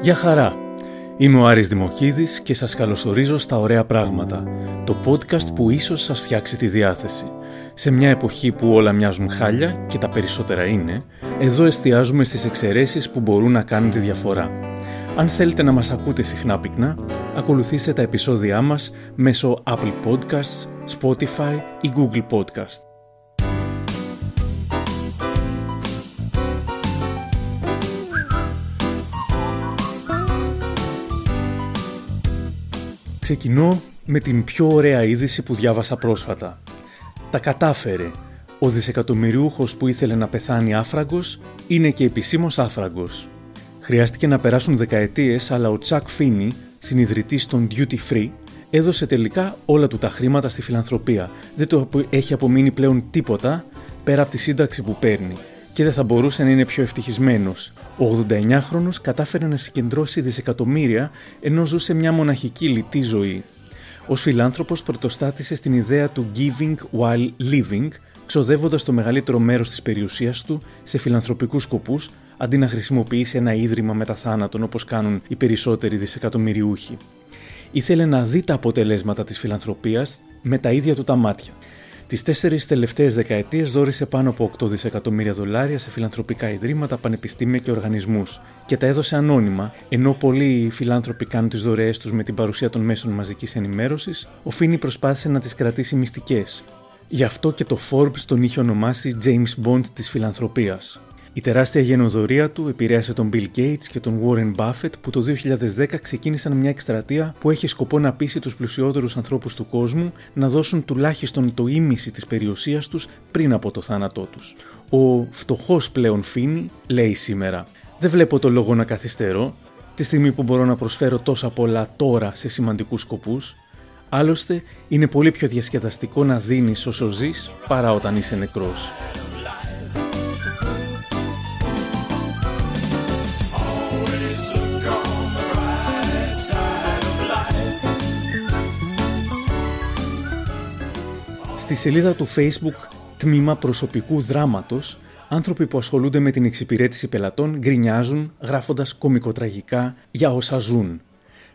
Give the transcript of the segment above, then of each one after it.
Γεια χαρά! Είμαι ο Άρης Δημοκίδης και σας καλωσορίζω στα Ωραία Πράγματα, το podcast που ίσως σας φτιάξει τη διάθεση. Σε μια εποχή που όλα μοιάζουν χάλια και τα περισσότερα είναι, εδώ εστιάζουμε στις εξαιρέσεις που μπορούν να κάνουν τη διαφορά. Αν θέλετε να μας ακούτε συχνά πυκνά, ακολουθήστε τα επεισόδια μας μέσω Apple Podcasts, Spotify ή Google Podcast. Ξεκινώ με την πιο ωραία είδηση που διάβασα πρόσφατα. Τα κατάφερε. Ο δισεκατομμυριούχος που ήθελε να πεθάνει άφραγκος είναι και επισήμως άφραγκος. Χρειάστηκε να περάσουν δεκαετίες, αλλά ο Τσακ Φίνι, συνειδητής των Duty Free, έδωσε τελικά όλα του τα χρήματα στη φιλανθρωπία. Δεν του έχει απομείνει πλέον τίποτα πέρα από τη σύνταξη που παίρνει και δεν θα μπορούσε να είναι πιο ευτυχισμένος. Ο 89χρονο κατάφερε να συγκεντρώσει δισεκατομμύρια ενώ ζούσε μια μοναχική λιτή ζωή. Ω φιλάνθρωπος πρωτοστάτησε στην ιδέα του giving while living, ξοδεύοντας το μεγαλύτερο μέρος της περιουσίας του σε φιλανθρωπικούς σκοπούς, αντί να χρησιμοποιήσει ένα ίδρυμα μετά θάνατον όπως κάνουν οι περισσότεροι δισεκατομμυριούχοι. Ήθελε να δει τα αποτελέσματα της φιλανθρωπίας με τα ίδια του τα μάτια. Τις τέσσερις τελευταίες δεκαετίες δόρισε πάνω από 8 δισεκατομμύρια δολάρια σε φιλανθρωπικά ιδρύματα, πανεπιστήμια και οργανισμούς και τα έδωσε ανώνυμα, ενώ πολλοί φιλάνθρωποι κάνουν τις δωρεές τους με την παρουσία των μέσων μαζικής ενημέρωσης, ο Φίνι προσπάθησε να τις κρατήσει μυστικές. Γι' αυτό και το Forbes τον είχε ονομάσει James Bond της φιλανθρωπίας. Η τεράστια γενοδορία του επηρέασε τον Bill Gates και τον Warren Buffett που το 2010 ξεκίνησαν μια εκστρατεία που έχει σκοπό να πείσει τους πλουσιότερους ανθρώπους του κόσμου να δώσουν τουλάχιστον το ίμιση της περιουσίας τους πριν από το θάνατό τους. Ο φτωχός πλέον Φίνι λέει σήμερα «Δεν βλέπω το λόγο να καθυστερώ, τη στιγμή που μπορώ να προσφέρω τόσα πολλά τώρα σε σημαντικούς σκοπούς. Άλλωστε, είναι πολύ πιο διασκεδαστικό να δίνεις όσο ζεις παρά όταν είσαι νεκρός». Στη σελίδα του Facebook Τμήμα Προσωπικού Δράματος, άνθρωποι που ασχολούνται με την εξυπηρέτηση πελατών γκρινιάζουν γράφοντας κομικοτραγικά για όσα ζουν.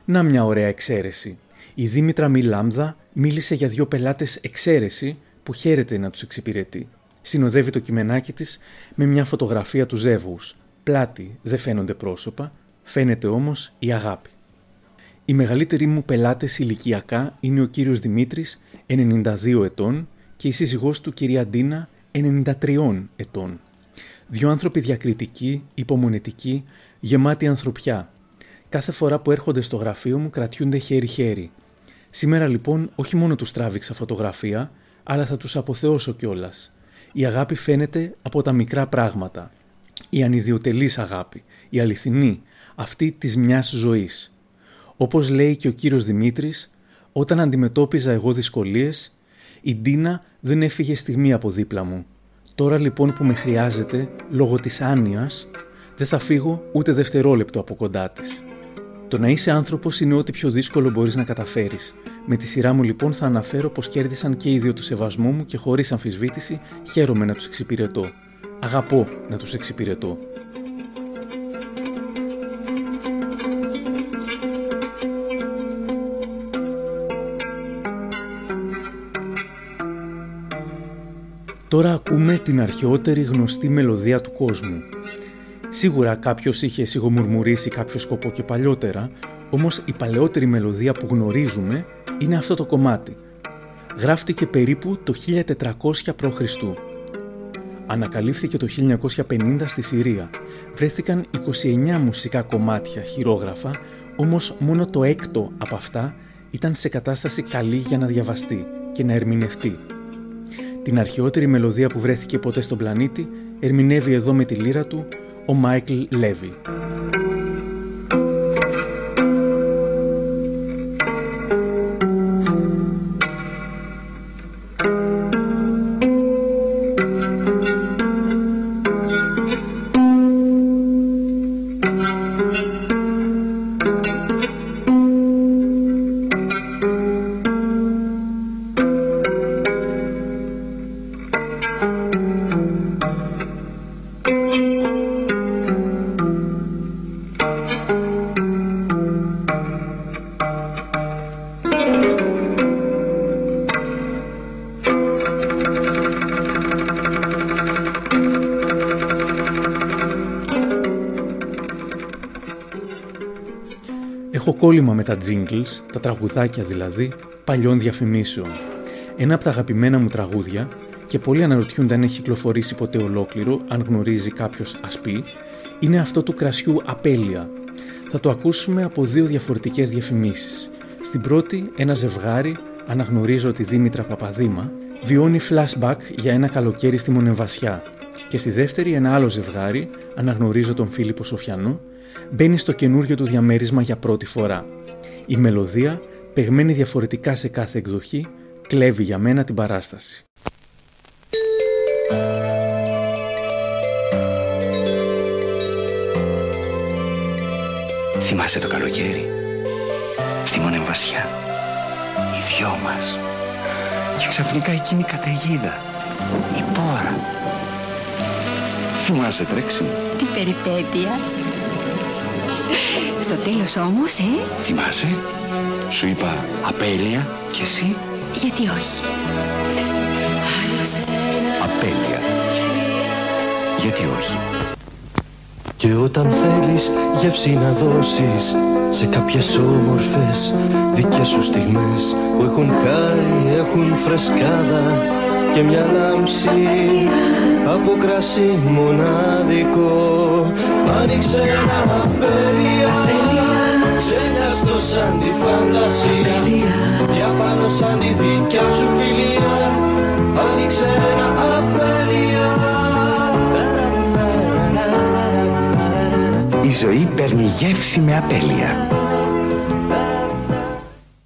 Να μια ωραία εξαίρεση. Η Δήμητρα Μιλάμδα μίλησε για δύο πελάτες εξαίρεση που χαίρεται να τους εξυπηρετεί. Συνοδεύει το κειμενάκι της με μια φωτογραφία του ζεύγους. Πλάτη δεν φαίνονται πρόσωπα, φαίνεται όμως η αγάπη. Οι μεγαλύτεροι μου πελάτες ηλικιακά είναι ο κύριος Δημήτρης 92 ετών και η σύζυγός του κυρία Ντίνα 93 ετών. Δύο άνθρωποι διακριτικοί, υπομονετικοί, γεμάτοι ανθρωπιά. Κάθε φορά που έρχονται στο γραφείο μου κρατιούνται χέρι-χέρι. Σήμερα λοιπόν όχι μόνο τους τράβηξα φωτογραφία, αλλά θα τους αποθεώσω κιόλας. Η αγάπη φαίνεται από τα μικρά πράγματα. Η ανιδιοτελής αγάπη, η αληθινή, αυτή της μιας ζωής. Όπως λέει και ο κύριος Δημήτρης, όταν αντιμετώπιζα εγώ δυσκολίες, η Ντίνα δεν έφυγε στιγμή από δίπλα μου. Τώρα λοιπόν που με χρειάζεται, λόγω της άνοιας, δεν θα φύγω ούτε δευτερόλεπτο από κοντά της. Το να είσαι άνθρωπος είναι ό,τι πιο δύσκολο μπορείς να καταφέρεις. Με τη σειρά μου λοιπόν θα αναφέρω πως κέρδισαν και οι δύο του σεβασμού μου και χωρίς αμφισβήτηση χαίρομαι να τους εξυπηρετώ. Αγαπώ να τους εξυπηρετώ. Τώρα ακούμε την αρχαιότερη γνωστή μελωδία του κόσμου. Σίγουρα κάποιος είχε σιγομουρμουρίσει κάποιο σκοπό και παλιότερα, όμως η παλαιότερη μελωδία που γνωρίζουμε είναι αυτό το κομμάτι. Γράφτηκε περίπου το 1400 π.Χ. Ανακαλύφθηκε το 1950 στη Συρία. Βρέθηκαν 29 μουσικά κομμάτια χειρόγραφα, όμως μόνο το έκτο από αυτά ήταν σε κατάσταση καλή για να διαβαστεί και να ερμηνευτεί. Την αρχαιότερη μελωδία που βρέθηκε ποτέ στον πλανήτη ερμηνεύει εδώ με τη λύρα του ο Μάικλ Λέβι. Έχω κόλλημα με τα jingles, τα τραγουδάκια δηλαδή, παλιών διαφημίσεων. Ένα από τα αγαπημένα μου τραγούδια, και πολλοί αναρωτιούνται αν έχει κυκλοφορήσει ποτέ ολόκληρο, αν γνωρίζει κάποιος ασπί, είναι αυτό του κρασιού Απέλεια. Θα το ακούσουμε από δύο διαφορετικές διαφημίσεις. Στην πρώτη, ένα ζευγάρι, αναγνωρίζω τη Δήμητρα Παπαδήμα, βιώνει flashback για ένα καλοκαίρι στη Μονεβασιά. Και στη δεύτερη, ένα άλλο ζευγάρι, αναγνωρίζω τον Φίλιππο Σοφιανό, μπαίνει στο καινούριο του διαμέρισμα για πρώτη φορά. Η μελωδία, παιγμένη διαφορετικά σε κάθε εκδοχή, κλέβει για μένα την παράσταση. Θυμάσαι το καλοκαίρι, στη Μονεμβασιά, οι δυο μας. Και ξαφνικά εκείνη η καταιγίδα, η πόρα. Θυμάσαι τρέξιμο. Τι περιπέτεια. Στο τέλος όμως, ε; Θυμάσαι, σου είπα απέλεια και εσύ; Γιατί όχι; Απέλεια. Γιατί όχι; Και όταν θέλεις γεύση να δώσεις σε κάποιες όμορφες δικές σου στιγμές που έχουν χάρη, έχουν φρεσκάδα και μια λάμψη από κρασί μοναδικό άνοιξε ένα απέλια ξένιαστο σαν τη φαντασία για πάνω σαν τη δικιά σου φιλία άνοιξε ένα απέλια Η ζωή παίρνει γεύση με απέλεια.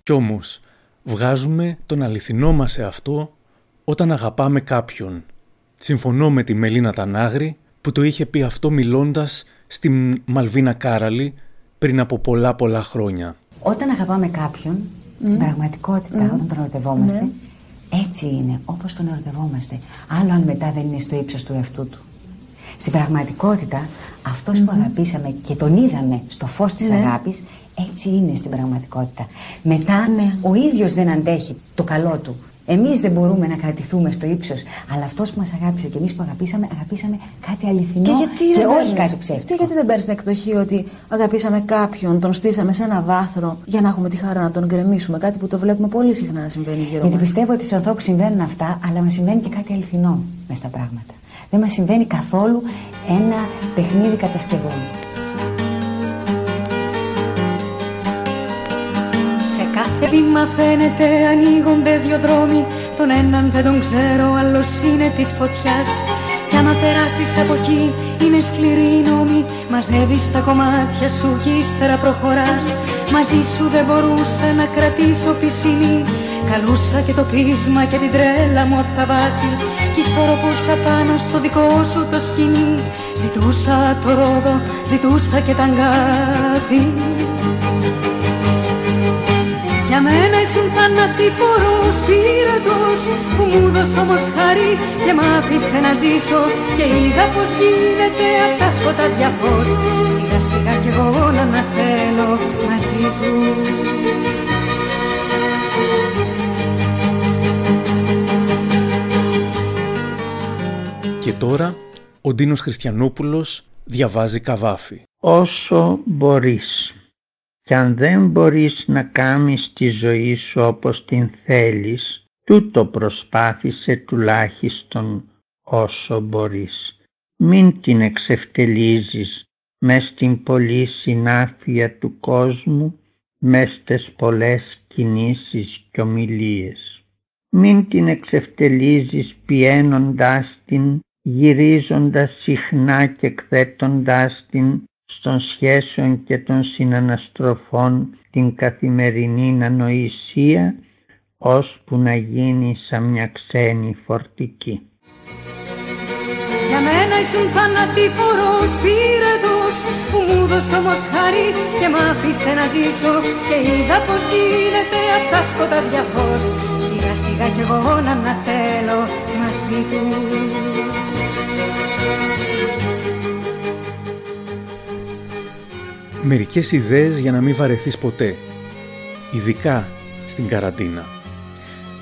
Κι όμως, βγάζουμε τον αληθινό μας σε αυτό όταν αγαπάμε κάποιον. Συμφωνώ με τη Μελίνα Τανάγρη που το είχε πει αυτό μιλώντας στη Μαλβίνα Κάραλη πριν από πολλά πολλά χρόνια. Όταν αγαπάμε κάποιον, στην πραγματικότητα, όταν τον ερωτευόμαστε, έτσι είναι, όπως τον ερωτευόμαστε. Άλλο αν μετά δεν είναι στο ύψος του εαυτού του. Στην πραγματικότητα, αυτός που αγαπήσαμε και τον είδαμε στο φως της αγάπης, έτσι είναι στην πραγματικότητα. Μετά, ο ίδιος δεν αντέχει το καλό του. Εμείς δεν μπορούμε να κρατηθούμε στο ύψος, αλλά αυτός που μας αγάπησε και εμείς που αγαπήσαμε, αγαπήσαμε κάτι αληθινό Και γιατί δεν όχι παίρνεις- κάτι Και ψεύτικο. γιατί δεν παίρνεις την εκδοχή ότι αγαπήσαμε κάποιον, τον στήσαμε σε ένα βάθρο για να έχουμε τη χαρά να τον γκρεμίσουμε. Κάτι που το βλέπουμε πολύ συχνά να συμβαίνει γύρω Γιατί μας. πιστεύω ότι στους ανθρώπους συμβαίνουν αυτά, αλλά μας συμβαίνει και κάτι αληθινό μες στα πράγματα. Δεν μας συμβαίνει καθόλου ένα παιχνίδι κατασκευών. Κάθε βήμα φαίνεται ανοίγονται δυο δρόμοι. Τον έναν δεν τον ξέρω, άλλος είναι της φωτιάς. Κι άμα περάσεις από εκεί είναι σκληρή η νόμη. Μαζεύεις τα κομμάτια σου και ύστερα προχωράς. Μαζί σου δεν μπορούσα να κρατήσω πισινή Καλούσα και το πείσμα και την τρέλα μου απ' τα βάθη. Κι ισορροπούσα πάνω στο δικό σου το σκηνή Ζητούσα το ρόδο, ζητούσα και τα αγκάθι για μένα ήσουν θανατηφόρος πύρατος Που μου δώσε όμως χάρη και μ' άφησε να ζήσω Και είδα πως γίνεται απ' τα σκοτάδια φως Σιγά σιγά κι εγώ να ανατέλω μαζί του Και τώρα, ο Ντίνος Χριστιανόπουλος διαβάζει καβάφι. όσο μπορείς. Κι αν δεν μπορείς να κάνεις τη ζωή σου όπως την θέλεις, τούτο προσπάθησε τουλάχιστον όσο μπορείς. Μην την εξευτελίζεις μες στην πολλή συνάφεια του κόσμου, μες στις πολλές κινήσεις και ομιλίες. Μην την εξευτελίζεις πιένοντάς την, γυρίζοντας συχνά και εκθέτοντάς την στον σχέσεων και των συναναστροφών την καθημερινή ανοησία, ώσπου να γίνει σαν μια ξένη φορτική. Για μένα ήσουν θανατηφόρος πύρατος Που μου δώσε όμως χάρη και μ' άφησε να ζήσω Και είδα πως γίνεται απ' τα σκοτάδια φως Σιγά σιγά κι εγώ να ανατέλω μαζί τους Μερικές ιδέες για να μην βαρεθείς ποτέ. Ειδικά στην καραντίνα.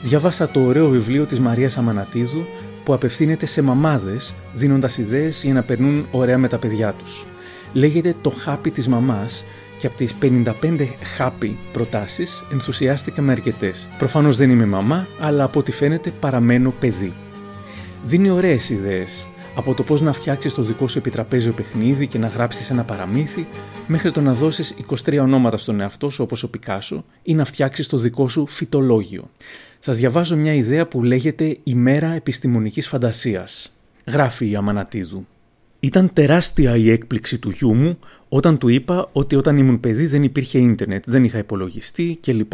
Διάβασα το ωραίο βιβλίο της Μαρίας Αμανατίδου που απευθύνεται σε μαμάδες δίνοντας ιδέες για να περνούν ωραία με τα παιδιά τους. Λέγεται «Το χάπι της μαμάς» και από τις 55 happy προτάσεις ενθουσιάστηκα με αρκετές. Προφανώς δεν είμαι μαμά, αλλά από ό,τι φαίνεται παραμένω παιδί. Δίνει ωραίες ιδέες, από το πώς να φτιάξεις το δικό σου επιτραπέζιο παιχνίδι και να γράψεις ένα παραμύθι, μέχρι το να δώσεις 23 ονόματα στον εαυτό σου όπως ο Πικάσο ή να φτιάξεις το δικό σου φυτολόγιο. Σας διαβάζω μια ιδέα που λέγεται «Ημέρα επιστημονικής φαντασίας». Γράφει η Αμανατίδου. Ήταν τεράστια η έκπληξη του γιού μου όταν του είπα ότι όταν ήμουν παιδί δεν υπήρχε ίντερνετ, δεν είχα υπολογιστή κλπ.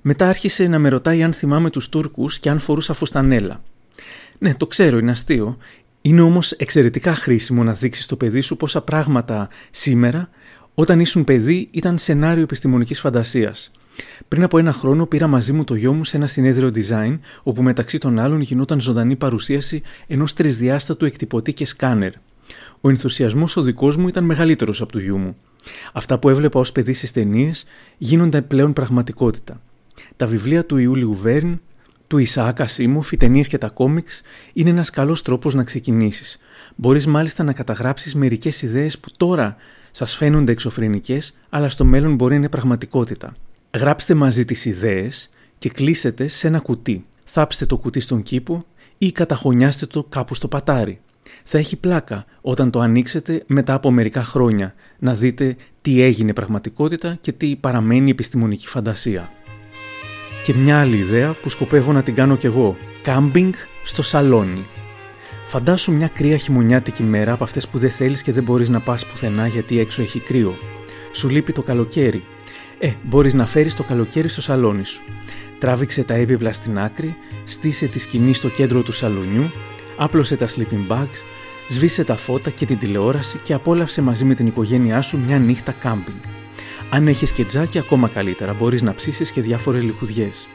Μετά άρχισε να με ρωτάει αν θυμάμαι τους Τούρκους και αν φορούσα φουστανέλα. Ναι, το ξέρω, είναι αστείο. Είναι όμως εξαιρετικά χρήσιμο να δείξεις στο παιδί σου πόσα πράγματα σήμερα, όταν ήσουν παιδί, ήταν σενάριο επιστημονικής φαντασίας. Πριν από ένα χρόνο πήρα μαζί μου το γιο μου σε ένα συνέδριο design, όπου μεταξύ των άλλων γινόταν ζωντανή παρουσίαση ενός τρισδιάστατου εκτυπωτή και σκάνερ. Ο ενθουσιασμός ο δικός μου ήταν μεγαλύτερος από του γιού μου. Αυτά που έβλεπα ως παιδί στις ταινίες γίνονταν πλέον πραγματικότητα. Τα βιβλία του Ιούλιου Βέρν, του Ισааκα Σίμοφ, οι ταινίες και τα κόμιξ είναι ένας καλός τρόπος να ξεκινήσεις. Μπορείς μάλιστα να καταγράψεις μερικές ιδέες που τώρα σας φαίνονται εξωφρενικές, αλλά στο μέλλον μπορεί να είναι πραγματικότητα. Γράψτε μαζί τις ιδέες και κλείσετε σε ένα κουτί. Θάψτε το κουτί στον κήπο ή καταχωνιάστε το κάπου στο πατάρι. Θα έχει πλάκα όταν το ανοίξετε μετά από μερικά χρόνια να δείτε τι έγινε πραγματικότητα και τι παραμένει επιστημονική φαντασία. Και μια άλλη ιδέα που σκοπεύω να την κάνω κι εγώ. Κάμπινγκ στο σαλόνι. Φαντάσου μια κρύα χειμωνιάτικη μέρα από αυτές που δεν θέλεις και δεν μπορείς να πας πουθενά γιατί έξω έχει κρύο. Σου λείπει το καλοκαίρι. Ε, μπορείς να φέρεις το καλοκαίρι στο σαλόνι σου. Τράβηξε τα έπιπλα στην άκρη, στήσε τη σκηνή στο κέντρο του σαλονιού, άπλωσε τα sleeping bags, σβήσε τα φώτα και την τηλεόραση και απόλαυσε μαζί με την οικογένειά σου μια νύχτα κάμπινγκ. Αν έχεις και τζάκι, ακόμα καλύτερα, μπορείς να ψήσεις και διάφορες λιχουδιές.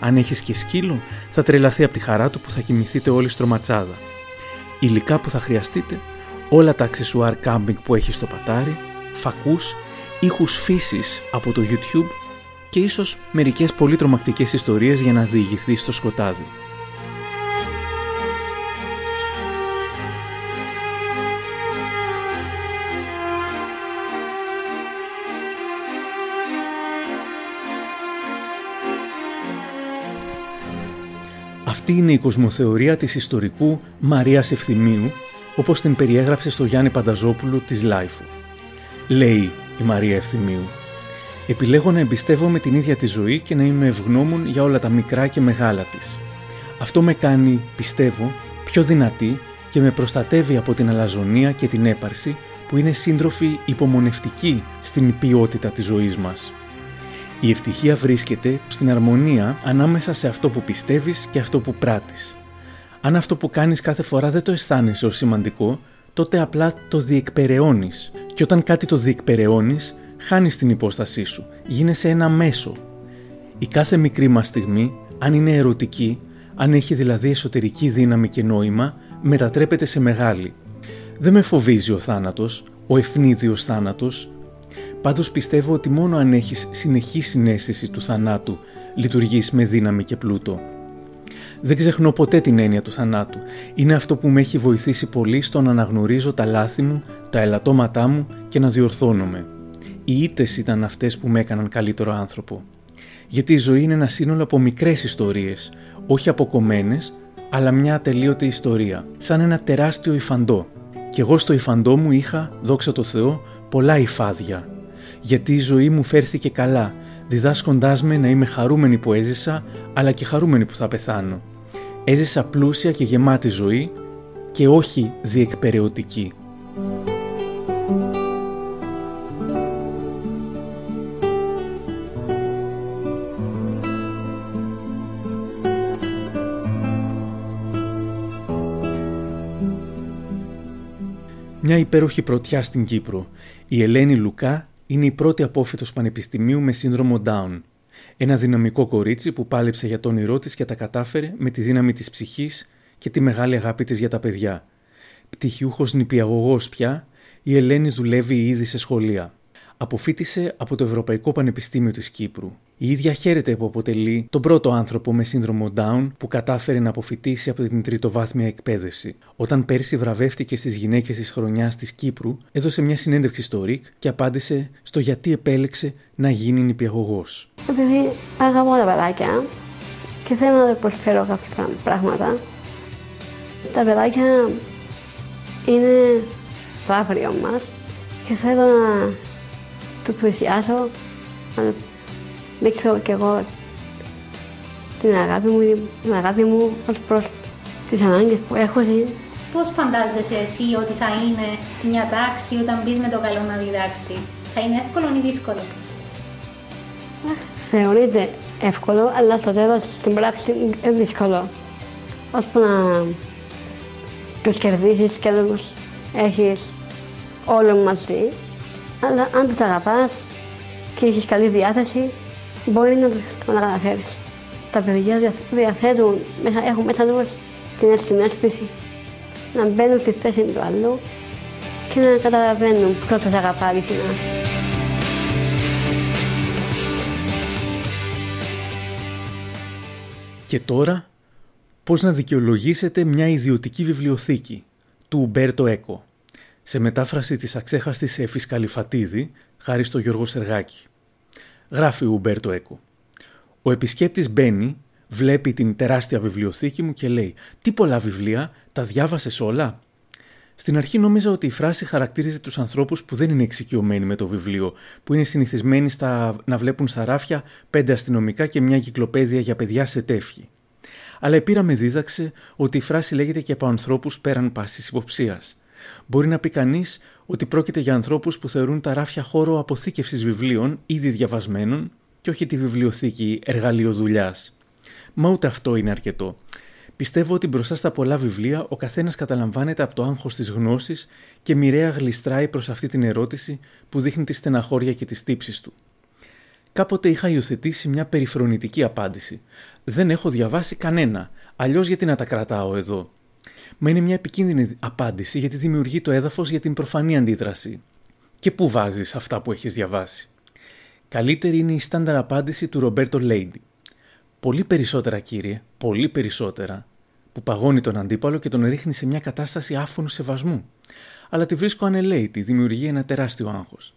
Αν έχεις και σκύλο, θα τρελαθεί από τη χαρά του που θα κοιμηθείτε όλοι στρωματσάδα. Υλικά που θα χρειαστείτε, όλα τα αξεσουάρ κάμπινγκ που έχεις στο πατάρι, φακούς, ήχους φύσης από το YouTube και ίσως μερικές πολύ τρομακτικές ιστορίες για να διηγηθείς στο σκοτάδι. Αυτή είναι η κοσμοθεωρία της ιστορικού Μαρίας Ευθυμίου, όπως την περιέγραψε στο Γιάννη Πανταζόπουλο της Λάιφου. Λέει η Μαρία Ευθυμίου «Επιλέγω να εμπιστεύομαι την ίδια τη ζωή και να είμαι ευγνώμων για όλα τα μικρά και μεγάλα της. Αυτό με κάνει, πιστεύω, πιο δυνατή και με προστατεύει από την αλαζονία και την έπαρση που είναι σύντροφοι υπομονευτικοί στην ποιότητα της ζωής μας. Η ευτυχία βρίσκεται στην αρμονία ανάμεσα σε αυτό που πιστεύεις και αυτό που πράττεις. Αν αυτό που κάνεις κάθε φορά δεν το αισθάνεσαι ως σημαντικό, τότε απλά το διεκπεραιώνεις. Και όταν κάτι το διεκπεραιώνεις, χάνεις την υπόστασή σου, γίνεσαι ένα μέσο. Η κάθε μικρή μας στιγμή, αν είναι ερωτική, αν έχει δηλαδή εσωτερική δύναμη και νόημα, μετατρέπεται σε μεγάλη. Δεν με φοβίζει ο θάνατος, ο ευνίδιος θάνατος, Πάντως πιστεύω ότι μόνο αν έχεις συνεχή συνέστηση του θανάτου λειτουργείς με δύναμη και πλούτο. Δεν ξεχνώ ποτέ την έννοια του θανάτου. Είναι αυτό που με έχει βοηθήσει πολύ στο να αναγνωρίζω τα λάθη μου, τα ελαττώματά μου και να διορθώνομαι. Οι ήττες ήταν αυτές που με έκαναν καλύτερο άνθρωπο. Γιατί η ζωή είναι ένα σύνολο από μικρές ιστορίες, όχι αποκομμένες, αλλά μια ατελείωτη ιστορία, σαν ένα τεράστιο υφαντό. Κι εγώ στο υφαντό μου είχα, δόξα τω Θεώ, πολλά υφάδια, γιατί η ζωή μου φέρθηκε καλά, διδάσκοντάς με να είμαι χαρούμενη που έζησα, αλλά και χαρούμενη που θα πεθάνω. Έζησα πλούσια και γεμάτη ζωή και όχι διεκπεραιωτική. Μια υπέροχη πρωτιά στην Κύπρο. Η Ελένη Λουκά είναι η πρώτη απόφυτος πανεπιστημίου με σύνδρομο Down. Ένα δυναμικό κορίτσι που πάλεψε για τον όνειρό της και τα κατάφερε με τη δύναμη της ψυχής και τη μεγάλη αγάπη της για τα παιδιά. Πτυχιούχος νηπιαγωγός πια, η Ελένη δουλεύει ήδη σε σχολεία. Αποφύτησε από το Ευρωπαϊκό Πανεπιστήμιο της Κύπρου. Η ίδια χαίρεται που αποτελεί τον πρώτο άνθρωπο με σύνδρομο Down που κατάφερε να αποφυτίσει από την τριτοβάθμια εκπαίδευση. Όταν πέρσι βραβεύτηκε στις γυναίκες της χρονιάς της Κύπρου, έδωσε μια συνέντευξη στο ΡΙΚ και απάντησε στο γιατί επέλεξε να γίνει νηπιαγωγός. Επειδή αγαπώ τα παιδάκια και θέλω να προσφέρω κάποια πράγματα, τα παιδάκια είναι το αύριο μας και θέλω να του πλησιάσω, να δείξω κι εγώ την αγάπη μου, την αγάπη μου ως προς τις ανάγκες που έχω. Πώς φαντάζεσαι εσύ ότι θα είναι μια τάξη όταν μπεις με το καλό να διδάξεις; Θα είναι εύκολο ή δύσκολο; Θεωρείται εύκολο, αλλά στο τέλος στην πράξη είναι δύσκολο. Ώσπου να τους κερδίσεις και να τους έχεις όλο μαζί. Αλλά αν τους αγαπάς και έχεις καλή διάθεση, μπορεί να τους καταφέρεις. Τα παιδιά διαθέτουν, έχουν μέσα τους την συνέστηση να μπαίνουν στη θέση του άλλου και να καταλαβαίνουν ποιος τους αγαπά αληθινά. Και τώρα, πώς να δικαιολογήσετε μια ιδιωτική βιβλιοθήκη του Ουμπέρτο Έκο σε μετάφραση της αξέχαστης Εφης Καλυφατίδη, χάρη στο Γιώργο Σεργάκη. Γράφει ο Ουμπέρτο Έκο. Ο επισκέπτης μπαίνει, βλέπει την τεράστια βιβλιοθήκη μου και λέει «Τι πολλά βιβλία, τα διάβασες όλα» Στην αρχή νόμιζα ότι η φράση χαρακτήριζε τους ανθρώπους που δεν είναι εξοικειωμένοι με το βιβλίο, που είναι συνηθισμένοι στα... να βλέπουν στα ράφια πέντε αστυνομικά και μια κυκλοπαίδεια για παιδιά σε τεύχη. Αλλά η πείρα με δίδαξε ότι η φράση λέγεται και από ανθρώπους πέραν πάσης υποψίας. Μπορεί να πει κανείς ότι πρόκειται για ανθρώπους που θεωρούν τα ράφια χώρο αποθήκευσης βιβλίων ήδη διαβασμένων και όχι τη βιβλιοθήκη εργαλείο δουλειάς. Μα ούτε αυτό είναι αρκετό. Πιστεύω ότι μπροστά στα πολλά βιβλία ο καθένας καταλαμβάνεται από το άγχος της γνώσης και μοιραία γλιστράει προς αυτή την ερώτηση που δείχνει τη στεναχώρια και τις τύψεις του. Κάποτε είχα υιοθετήσει μια περιφρονητική απάντηση. Δεν έχω διαβάσει κανένα, αλλιώς γιατί να τα κρατάω εδώ; Μα είναι μια επικίνδυνη απάντηση γιατί δημιουργεί το έδαφος για την προφανή αντίδραση. Και πού βάζεις αυτά που έχεις διαβάσει; Καλύτερη είναι η στάνταρ απάντηση του Ρομπέρτο Λέιντι. Πολύ περισσότερα, κύριε, πολύ περισσότερα, που παγώνει τον αντίπαλο και τον ρίχνει σε μια κατάσταση άφωνου σεβασμού. Αλλά τη βρίσκω ανελαίτη, δημιουργεί ένα τεράστιο άγχος.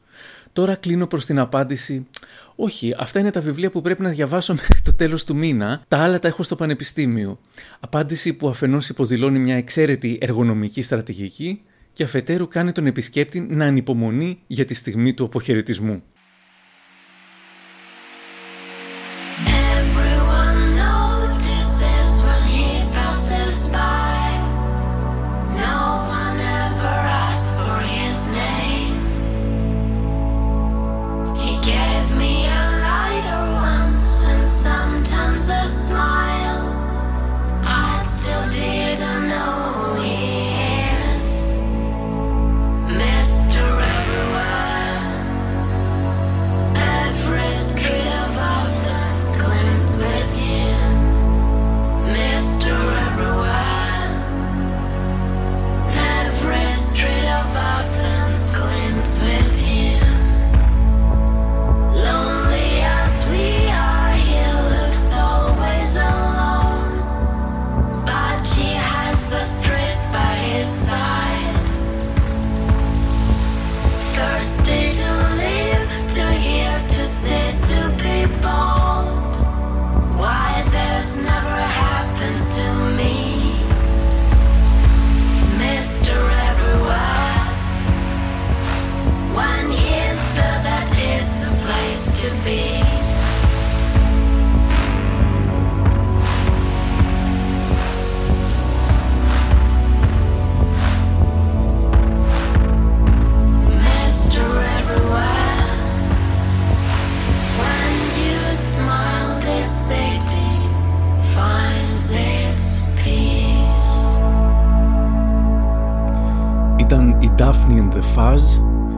Τώρα κλείνω προς την απάντηση. Όχι, αυτά είναι τα βιβλία που πρέπει να διαβάσω μέχρι το τέλος του μήνα. Τα άλλα τα έχω στο πανεπιστήμιο. Απάντηση που αφενός υποδηλώνει μια εξαίρετη εργονομική στρατηγική και αφετέρου κάνει τον επισκέπτη να ανυπομονεί για τη στιγμή του αποχαιρετισμού.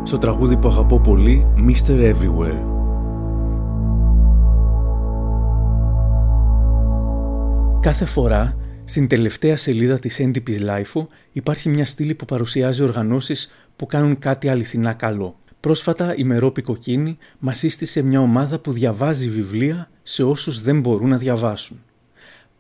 Στο τραγούδι που αγαπώ πολύ, Mr. Everywhere. Κάθε φορά, στην τελευταία σελίδα της έντυπης Lifeo υπάρχει μια στήλη που παρουσιάζει οργανώσεις που κάνουν κάτι αληθινά καλό. Πρόσφατα η Μερόπη Κοκκίνη μας σύστησε μια ομάδα που διαβάζει βιβλία σε όσους δεν μπορούν να διαβάσουν.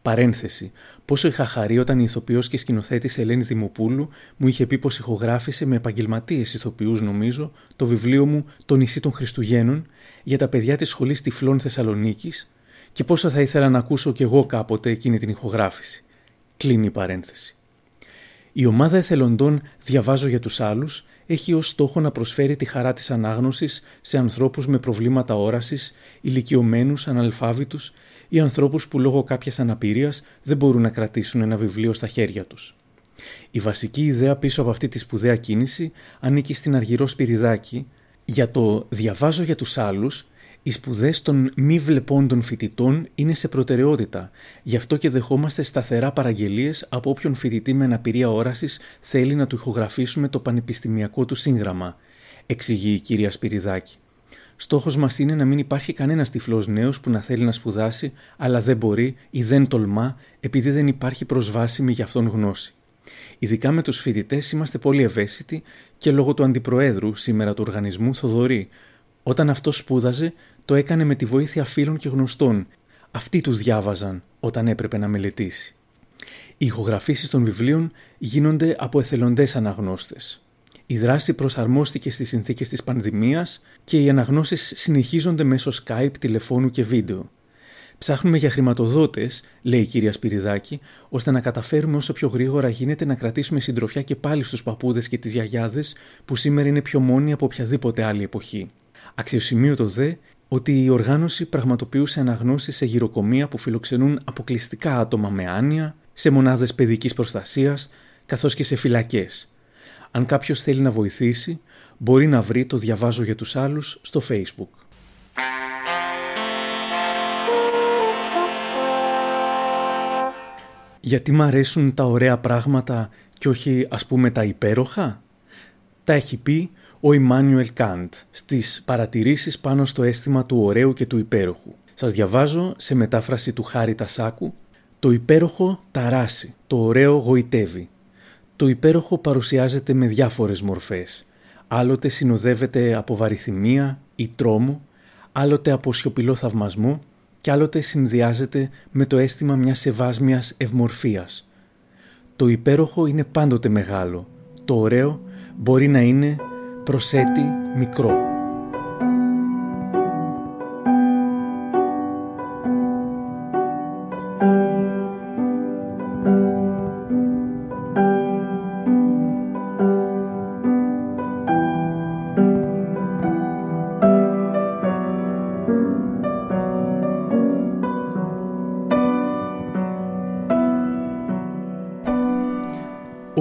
Παρένθεση. Πόσο είχα χαρεί όταν η ηθοποιός και σκηνοθέτης Ελένη Δημοπούλου μου είχε πει πως ηχογράφησε με επαγγελματίες ηθοποιούς, νομίζω, το βιβλίο μου Το νησί των Χριστουγέννων για τα παιδιά της σχολής Τυφλών Θεσσαλονίκης και πόσο θα ήθελα να ακούσω κι εγώ κάποτε εκείνη την ηχογράφηση. Κλείνει η παρένθεση. Η ομάδα εθελοντών Διαβάζω για τους άλλους έχει ως στόχο να προσφέρει τη χαρά της ανάγνωσης σε ανθρώπους με προβλήματα όρασης, ηλικιωμένους, αναλφάβητους ή ανθρώπους που λόγω κάποιας αναπηρίας δεν μπορούν να κρατήσουν ένα βιβλίο στα χέρια τους. Η βασική ιδέα πίσω από αυτή τη σπουδαία κίνηση ανήκει στην Αργυρό Σπυριδάκη για το «Διαβάζω για τους άλλους» Οι σπουδές των μη βλεπόντων φοιτητών είναι σε προτεραιότητα, γι' αυτό και δεχόμαστε σταθερά παραγγελίες από όποιον φοιτητή με αναπηρία όρασης θέλει να του ηχογραφήσουμε το πανεπιστημιακό του σύγγραμμα, εξηγεί η κυρία Σπυριδάκη. Στόχος μας είναι να μην υπάρχει κανένας τυφλός νέος που να θέλει να σπουδάσει, αλλά δεν μπορεί ή δεν τολμά επειδή δεν υπάρχει προσβάσιμη για αυτόν γνώση. Ειδικά με τους φοιτητές είμαστε πολύ ευαίσθητοι και λόγω του αντιπροέδρου σήμερα του οργανισμού Θοδωρή. Όταν αυτός σπούδαζε, το έκανε με τη βοήθεια φίλων και γνωστών. Αυτοί του διάβαζαν όταν έπρεπε να μελετήσει. Οι ηχογραφήσεις των βιβλίων γίνονται από εθελοντές αναγνώστες. Η δράση προσαρμόστηκε στις συνθήκες της πανδημίας και οι αναγνώσεις συνεχίζονται μέσω Skype, τηλεφώνου και βίντεο. Ψάχνουμε για χρηματοδότες, λέει η κυρία Σπυριδάκη, ώστε να καταφέρουμε όσο πιο γρήγορα γίνεται να κρατήσουμε συντροφιά και πάλι στους παππούδες και τις γιαγιάδες που σήμερα είναι πιο μόνοι από οποιαδήποτε άλλη εποχή. Αξιοσημείωτο δε ότι η οργάνωση πραγματοποιούσε αναγνώσεις σε γυροκομεία που φιλοξενούν αποκλειστικά άτομα με άνοια, σε μονάδες παιδικής προστασίας, καθώς και σε φυλακές. Αν κάποιος θέλει να βοηθήσει, μπορεί να βρει το «Διαβάζω για τους άλλους» στο Facebook. Γιατί μ' αρέσουν τα ωραία πράγματα και όχι ας πούμε τα υπέροχα; Τα έχει πει ο Ιμάνιουελ Καντ στις παρατηρήσεις πάνω στο αίσθημα του ωραίου και του υπέροχου. Σας διαβάζω σε μετάφραση του Χάρη Τασάκου «Το υπέροχο ταράσει, το ωραίο γοητεύει. Το υπέροχο παρουσιάζεται με διάφορες μορφές. Άλλοτε συνοδεύεται από βαριθυμία ή τρόμο, άλλοτε από σιωπηλό θαυμασμό και άλλοτε συνδυάζεται με το αίσθημα μιας ευάσμιας ευμορφίας. Το υπέροχο είναι πάντοτε μεγάλο. Το ωραίο μπορεί να είναι προσέτη μικρό.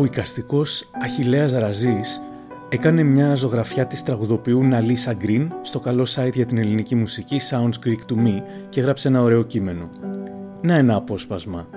Ο οικαστικός Αχιλέας Ραζής Έκανε μια ζωγραφιά της τραγουδοποιού Ναλίσα Γκριν στο καλό site για την ελληνική μουσική Sounds Greek to Me και έγραψε ένα ωραίο κείμενο. Να ένα απόσπασμα.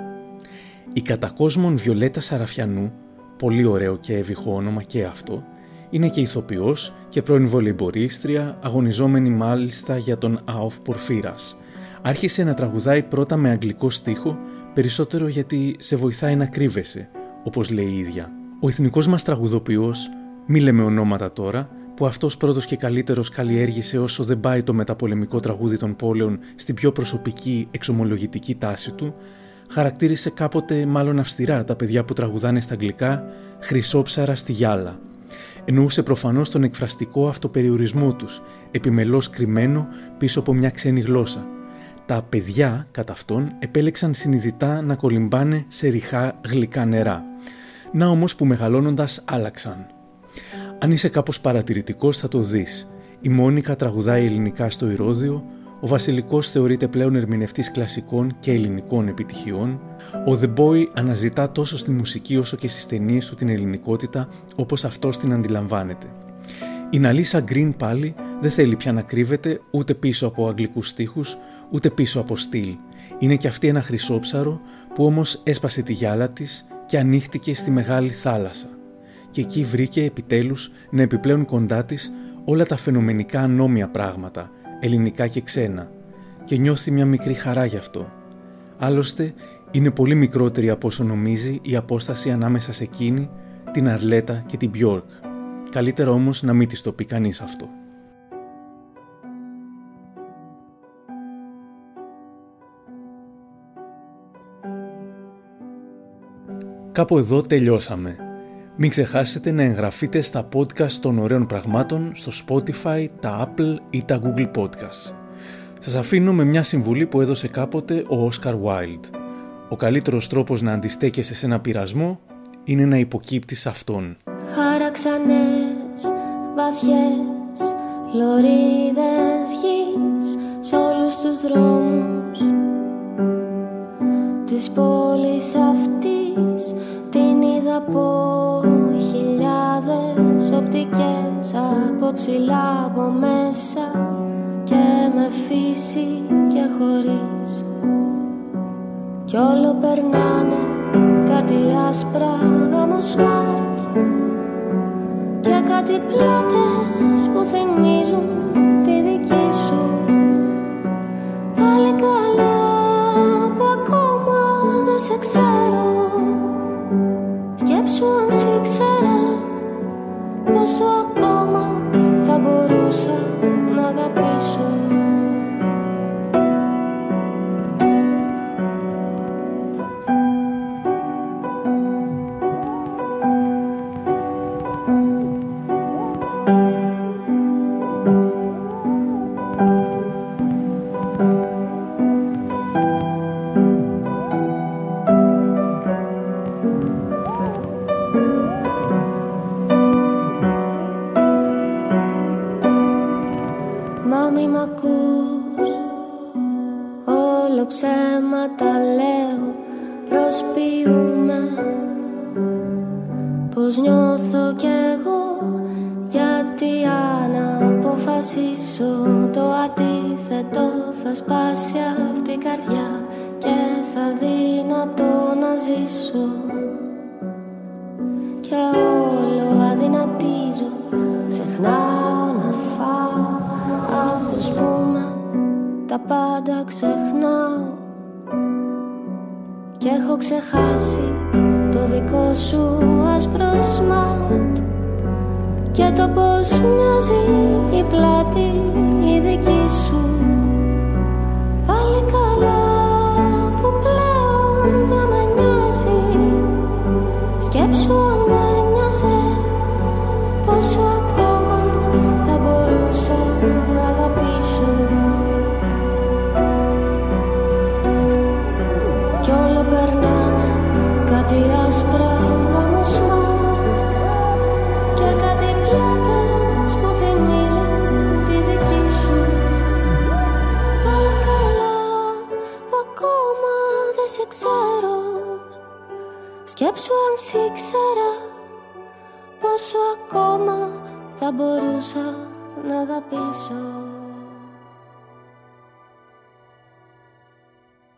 Η κατακόσμων Βιολέτα Σαραφιανού, πολύ ωραίο και εύηχο όνομα και αυτό, είναι και ηθοποιός και πρώην βολεϊμπορίστρια, αγωνιζόμενη μάλιστα για τον ΑΟΦ Πορφύρας. Άρχισε να τραγουδάει πρώτα με αγγλικό στίχο, περισσότερο γιατί σε βοηθάει να κρύβεσαι, όπως λέει η ίδια. Ο εθνικός μας τραγουδοποιός μη λέμε ονόματα τώρα, που αυτός πρώτος και καλύτερος καλλιέργησε όσο δεν πάει το μεταπολεμικό τραγούδι των πόλεων στην πιο προσωπική εξομολογητική τάση του, χαρακτήρισε κάποτε μάλλον αυστηρά τα παιδιά που τραγουδάνε στα αγγλικά «χρυσόψαρα στη γυάλα». Εννοούσε προφανώς τον εκφραστικό αυτοπεριορισμό τους, επιμελώς κρυμμένο πίσω από μια ξένη γλώσσα. Τα παιδιά, κατά αυτόν, επέλεξαν συνειδητά να κολυμπάνε σε ριχά γλυκά νερά. Να όμως που μεγαλώνοντας άλλαξαν. Αν είσαι κάπως παρατηρητικός θα το δεις. Η Μόνικα τραγουδάει ελληνικά στο Ηρώδιο, ο Βασιλικός θεωρείται πλέον ερμηνευτής κλασικών και ελληνικών επιτυχιών, ο The Boy αναζητά τόσο στη μουσική όσο και στις ταινίες του την ελληνικότητα όπως αυτός την αντιλαμβάνεται. Η Ναλίσα Γκριν πάλι δεν θέλει πια να κρύβεται ούτε πίσω από αγγλικούς στίχους, ούτε πίσω από στυλ. Είναι και αυτή ένα χρυσόψαρο που όμως έσπασε τη γυάλα της και ανοίχτηκε στη μεγάλη θάλασσα και εκεί βρήκε επιτέλους να επιπλέουν κοντά της όλα τα φαινομενικά ανώμια πράγματα, ελληνικά και ξένα, και νιώθει μια μικρή χαρά γι' αυτό. Άλλωστε, είναι πολύ μικρότερη από όσο νομίζει η απόσταση ανάμεσα σε εκείνη, την Αρλέτα και την Μπιόρκ. Καλύτερα όμως να μην της το πει κανείς αυτό. Κάπου εδώ τελειώσαμε. Μην ξεχάσετε να εγγραφείτε στα podcast των ωραίων πραγμάτων στο Spotify, τα Apple ή τα Google Podcasts. Σας αφήνω με μια συμβουλή που έδωσε κάποτε ο Oscar Wilde. Ο καλύτερος τρόπος να αντιστέκεσαι σε ένα πειρασμό είναι να υποκύπτεις σε αυτόν. Χαραξανές, βαθιές, λωρίδες γης Σ' όλους τους δρόμους Της πόλης αυτής Την είδα από χιλιάδες οπτικές Από ψηλά, από μέσα Και με φύση και χωρίς. Κι όλο περνάνε κάτι άσπρα γαμοσμάρτ Και κάτι πλάτες που θυμίζουν τη δική σου. Πάλι καλά που ακόμα δεν σε ξέρω Σκέψου αν σε Και το πως μοιάζει η πλάτη η δική Σκέψου αν σ' ήξερα Πόσο ακόμα θα μπορούσα να αγαπήσω